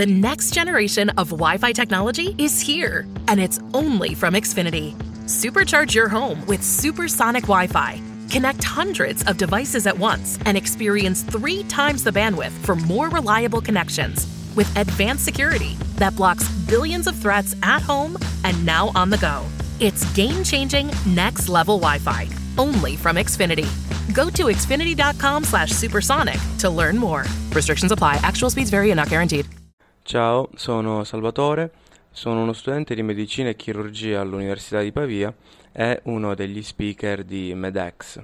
The next generation of Wi Fi technology is here, and it's only from Xfinity. Supercharge your home with supersonic Wi Fi. Connect hundreds of devices at once and experience three times the bandwidth for more reliable connections. With advanced security that blocks billions of threats at home and now on the go. It's game changing, next level Wi Fi, only from Xfinity. Go to xfinity.com slash supersonic to learn more. Restrictions apply. Actual speeds vary and not guaranteed. Ciao, sono Salvatore, sono uno studente di medicina e chirurgia all'Università di Pavia e uno degli speaker di MEDEX.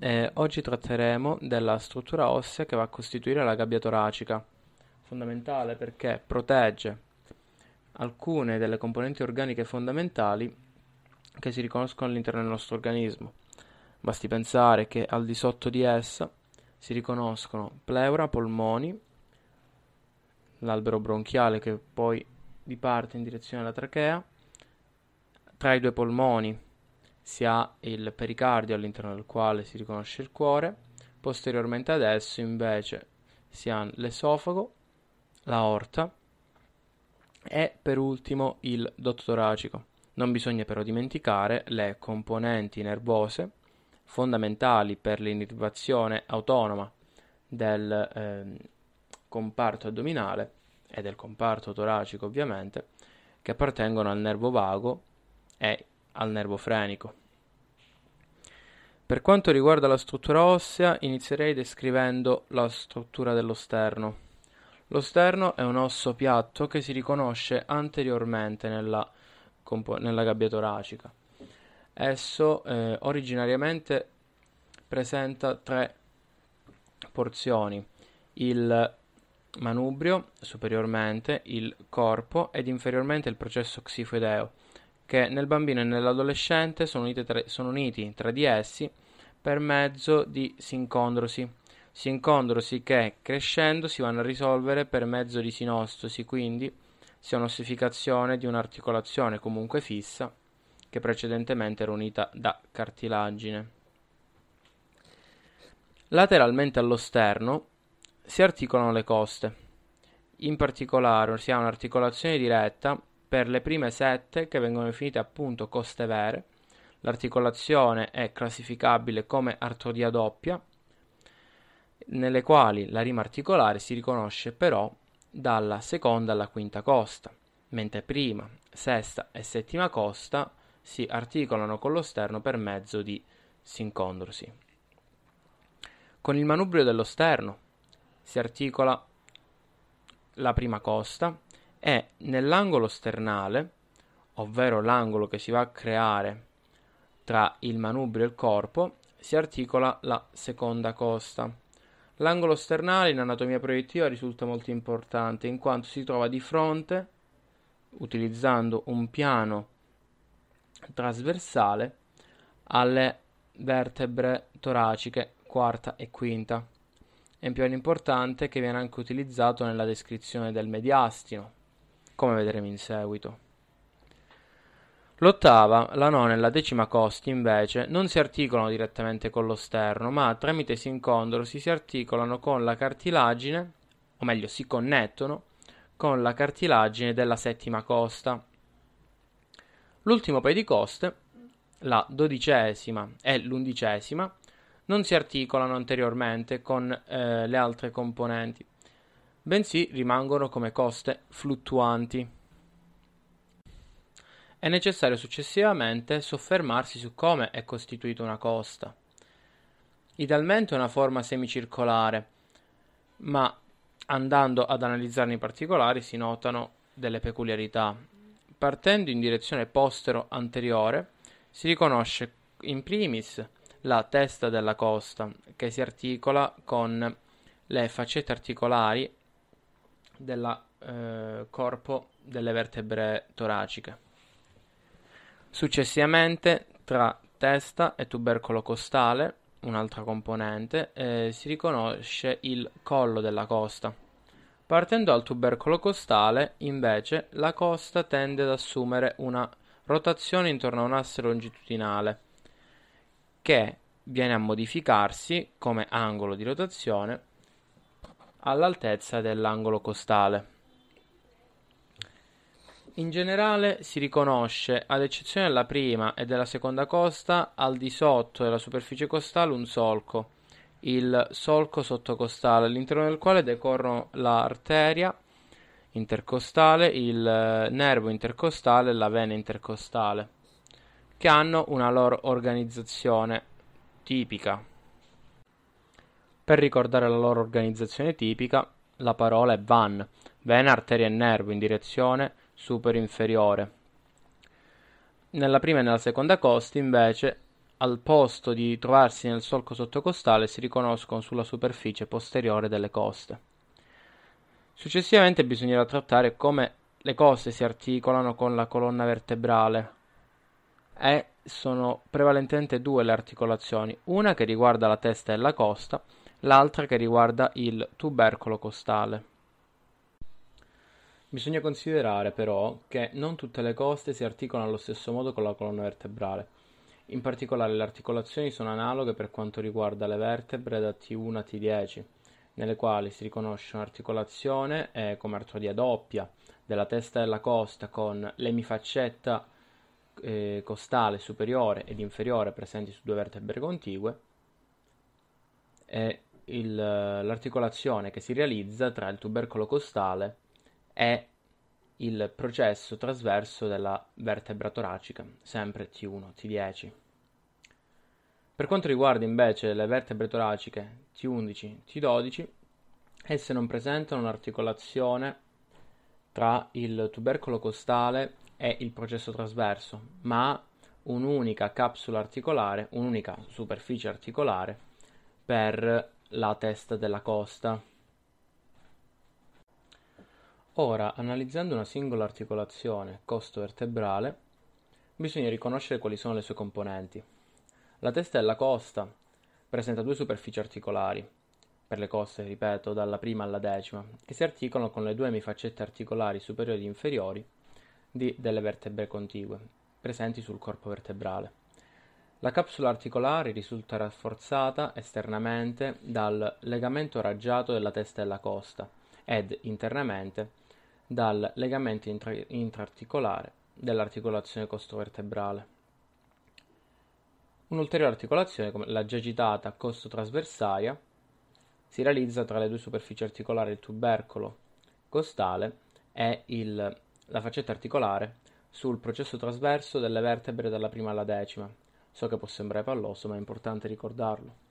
E oggi tratteremo della struttura ossea che va a costituire la gabbia toracica, fondamentale perché protegge alcune delle componenti organiche fondamentali che si riconoscono all'interno del nostro organismo. Basti pensare che al di sotto di essa si riconoscono pleura, polmoni, l'albero bronchiale che poi diparte in direzione della trachea, tra i due polmoni si ha il pericardio all'interno del quale si riconosce il cuore, posteriormente ad esso invece si ha l'esofago, l'aorta e per ultimo il dotto toracico. Non bisogna però dimenticare le componenti nervose fondamentali per l'innervazione autonoma del eh, comparto addominale e del comparto toracico ovviamente, che appartengono al nervo vago e al nervo frenico. Per quanto riguarda la struttura ossea, inizierei descrivendo la struttura dello sterno. Lo sterno è un osso piatto che si riconosce anteriormente nella, compo- nella gabbia toracica. Esso eh, originariamente presenta tre porzioni, il manubrio superiormente, il corpo ed inferiormente il processo xifoideo, che nel bambino e nell'adolescente sono uniti tra, sono uniti tra di essi per mezzo di sincondrosi, sincondrosi che crescendo si vanno a risolvere per mezzo di sinostosi, quindi si ha un'ossificazione di un'articolazione comunque fissa che precedentemente era unita da cartilagine. Lateralmente allo sterno si articolano le coste. In particolare si ha un'articolazione diretta per le prime sette che vengono definite appunto coste vere. L'articolazione è classificabile come artrodia doppia, nelle quali la rima articolare si riconosce però dalla seconda alla quinta costa, mentre prima, sesta e settima costa si articolano con lo sterno per mezzo di sincondrosi. Con il manubrio dello sterno si articola la prima costa e nell'angolo sternale, ovvero l'angolo che si va a creare tra il manubrio e il corpo, si articola la seconda costa. L'angolo sternale in anatomia proiettiva risulta molto importante in quanto si trova di fronte, utilizzando un piano trasversale alle vertebre toraciche quarta e quinta. Piano importante che viene anche utilizzato nella descrizione del mediastino, come vedremo in seguito. L'ottava, la nona e la decima costi invece non si articolano direttamente con lo sterno, ma tramite sincondrosi si articolano con la cartilagine, o meglio si connettono con la cartilagine della settima costa. L'ultimo paio di coste, la dodicesima e l'undicesima, non si articolano anteriormente con eh, le altre componenti, bensì rimangono come coste fluttuanti. È necessario successivamente soffermarsi su come è costituita una costa. Idealmente è una forma semicircolare, ma andando ad analizzarne i particolari si notano delle peculiarità. Partendo in direzione postero-anteriore si riconosce in primis la testa della costa, che si articola con le faccette articolari del eh, corpo delle vertebre toraciche. Successivamente, tra testa e tubercolo costale, un'altra componente, eh, si riconosce il collo della costa. Partendo dal tubercolo costale, invece, la costa tende ad assumere una rotazione intorno a un asse longitudinale che viene a modificarsi come angolo di rotazione all'altezza dell'angolo costale. In generale si riconosce, ad eccezione della prima e della seconda costa, al di sotto della superficie costale un solco, il solco sottocostale, all'interno del quale decorrono l'arteria intercostale, il nervo intercostale e la vena intercostale, che hanno una loro organizzazione tipica. Per ricordare la loro organizzazione tipica, la parola è van, vena, arteria e nervo in direzione supero-inferiore. Nella prima e nella seconda costa, invece, al posto di trovarsi nel solco sottocostale, si riconoscono sulla superficie posteriore delle coste. Successivamente bisognerà trattare come le coste si articolano con la colonna vertebrale e sono prevalentemente due le articolazioni, una che riguarda la testa e la costa, l'altra che riguarda il tubercolo costale. Bisogna considerare però che non tutte le coste si articolano allo stesso modo con la colonna vertebrale. In particolare le articolazioni sono analoghe per quanto riguarda le vertebre da T1 a T10, nelle quali si riconosce un'articolazione eh, come artrodia doppia della testa della costa con l'emifaccetta eh, costale superiore ed inferiore presenti su due vertebre contigue e il, l'articolazione che si realizza tra il tubercolo costale è il processo trasverso della vertebra toracica, sempre T1, T10. Per quanto riguarda invece le vertebre toraciche T11, T12, esse non presentano un'articolazione tra il tubercolo costale e il processo trasverso, ma un'unica capsula articolare, un'unica superficie articolare per la testa della costa. Ora, analizzando una singola articolazione costo-vertebrale, bisogna riconoscere quali sono le sue componenti. La testa della costa presenta due superfici articolari, per le coste, ripeto, dalla prima alla decima, che si articolano con le due emifaccette articolari superiori e inferiori di, delle vertebre contigue, presenti sul corpo vertebrale. La capsula articolare risulta rafforzata esternamente dal legamento raggiato della testa della costa ed internamente dal legamento intra- intraarticolare dell'articolazione costovertebrale. Un'ulteriore articolazione, come la già citata costotrasversaria, si realizza tra le due superfici articolari del tubercolo costale e il, la faccetta articolare sul processo trasverso delle vertebre dalla prima alla decima. So che può sembrare palloso, ma è importante ricordarlo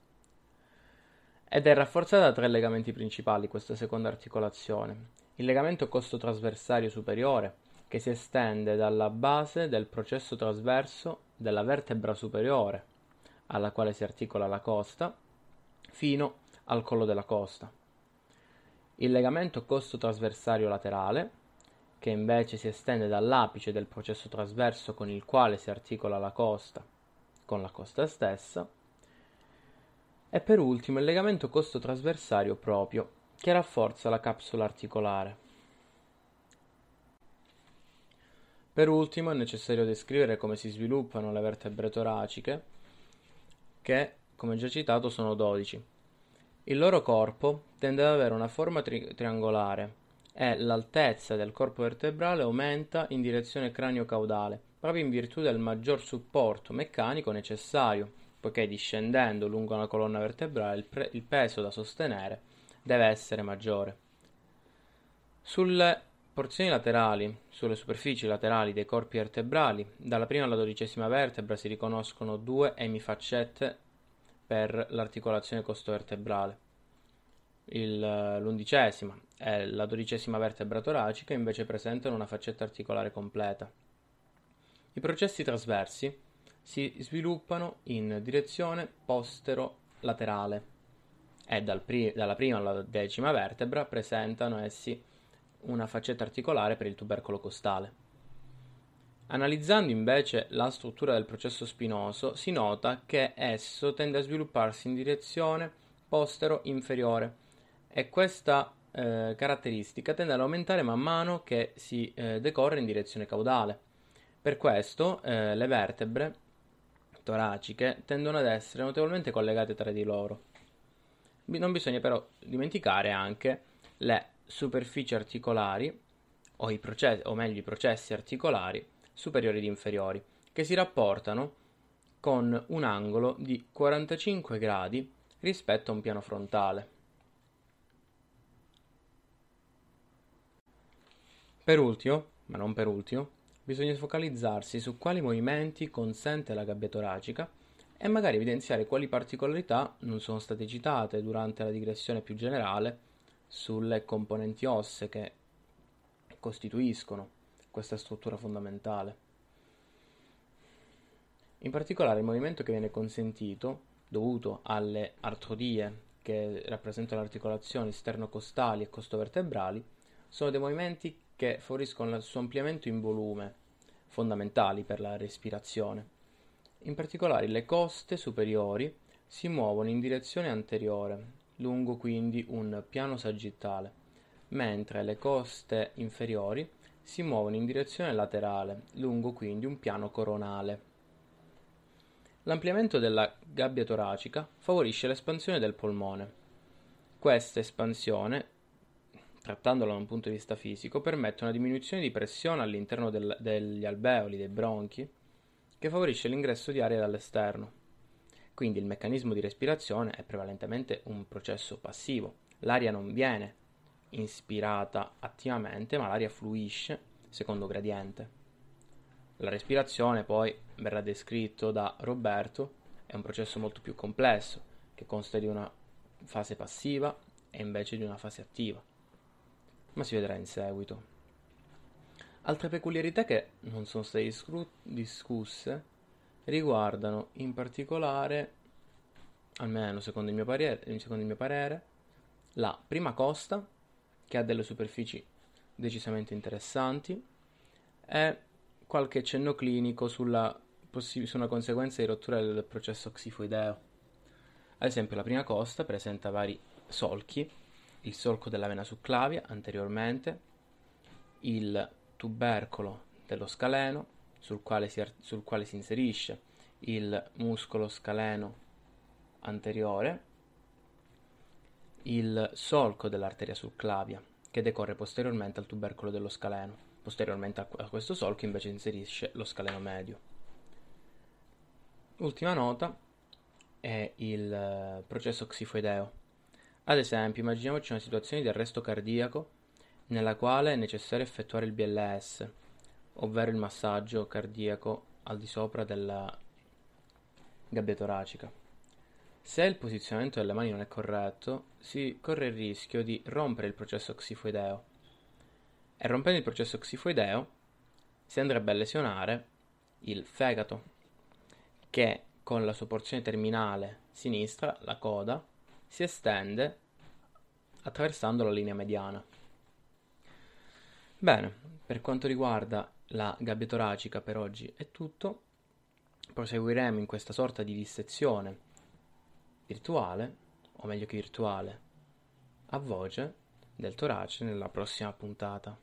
ed è rafforzata da tre legamenti principali questa seconda articolazione. Il legamento costo-trasversario superiore, che si estende dalla base del processo trasverso della vertebra superiore, alla quale si articola la costa, fino al collo della costa. Il legamento costo-trasversario laterale, che invece si estende dall'apice del processo trasverso con il quale si articola la costa con la costa stessa, e per ultimo il legamento costo-trasversario proprio, che rafforza la capsula articolare. Per ultimo è necessario descrivere come si sviluppano le vertebre toraciche, che, come già citato, sono 12. Il loro corpo tende ad avere una forma tri- triangolare e l'altezza del corpo vertebrale aumenta in direzione cranio-caudale, proprio in virtù del maggior supporto meccanico necessario poiché discendendo lungo una colonna vertebrale il, pre- il peso da sostenere deve essere maggiore. Sulle porzioni laterali, sulle superfici laterali dei corpi vertebrali, dalla prima alla dodicesima vertebra si riconoscono due emifaccette per l'articolazione costovertebrale. Il, l'undicesima e la dodicesima vertebra toracica invece presentano una faccetta articolare completa. I processi trasversi si sviluppano in direzione postero-laterale e dal pri- dalla prima alla decima vertebra presentano essi una faccetta articolare per il tubercolo costale. Analizzando invece la struttura del processo spinoso, si nota che esso tende a svilupparsi in direzione postero-inferiore e questa eh, caratteristica tende ad aumentare man mano che si eh, decorre in direzione caudale. Per questo eh, le vertebre toraciche tendono ad essere notevolmente collegate tra di loro. Non bisogna però dimenticare anche le superfici articolari, o, processi, o meglio i processi articolari superiori ed inferiori, che si rapportano con un angolo di 45 gradi rispetto a un piano frontale. Per ultimo, ma non per ultimo, bisogna focalizzarsi su quali movimenti consente la gabbia toracica e magari evidenziare quali particolarità non sono state citate durante la digressione più generale sulle componenti ossee che costituiscono questa struttura fondamentale. In particolare il movimento che viene consentito, dovuto alle artrodie che rappresentano le articolazioni sternocostali e costovertebrali, sono dei movimenti che favoriscono il suo ampliamento in volume, fondamentali per la respirazione. In particolare le coste superiori si muovono in direzione anteriore, lungo quindi un piano sagittale, mentre le coste inferiori si muovono in direzione laterale, lungo quindi un piano coronale. L'ampliamento della gabbia toracica favorisce l'espansione del polmone. Questa espansione, trattandola da un punto di vista fisico, permette una diminuzione di pressione all'interno del, degli alveoli, dei bronchi, che favorisce l'ingresso di aria dall'esterno. Quindi il meccanismo di respirazione è prevalentemente un processo passivo. L'aria non viene inspirata attivamente, ma l'aria fluisce secondo gradiente. La respirazione poi verrà descritto da Roberto, è un processo molto più complesso, che consta di una fase passiva e invece di una fase attiva. Ma si vedrà in seguito. Altre peculiarità che non sono state discusse riguardano in particolare, almeno secondo il, mio parere, secondo il mio parere, la prima costa, che ha delle superfici decisamente interessanti, e qualche cenno clinico sulla possi- su una conseguenza di rottura del processo xifoideo. Ad esempio, la prima costa presenta vari solchi, il solco della vena succlavia anteriormente, il tubercolo dello scaleno sul quale si, sul quale si inserisce il muscolo scaleno anteriore, il solco dell'arteria succlavia che decorre posteriormente al tubercolo dello scaleno. Posteriormente a questo solco invece inserisce lo scaleno medio. Ultima nota è il eh, processo xifoideo. Ad esempio, immaginiamoci una situazione di arresto cardiaco nella quale è necessario effettuare il BLS, ovvero il massaggio cardiaco al di sopra della gabbia toracica. Se il posizionamento delle mani non è corretto, si corre il rischio di rompere il processo xifoideo. E rompendo il processo xifoideo si andrebbe a lesionare il fegato, che con la sua porzione terminale sinistra, la coda, si estende attraversando la linea mediana. Bene, per quanto riguarda la gabbia toracica per oggi è tutto. Proseguiremo in questa sorta di dissezione virtuale, o meglio che virtuale, a voce del torace nella prossima puntata.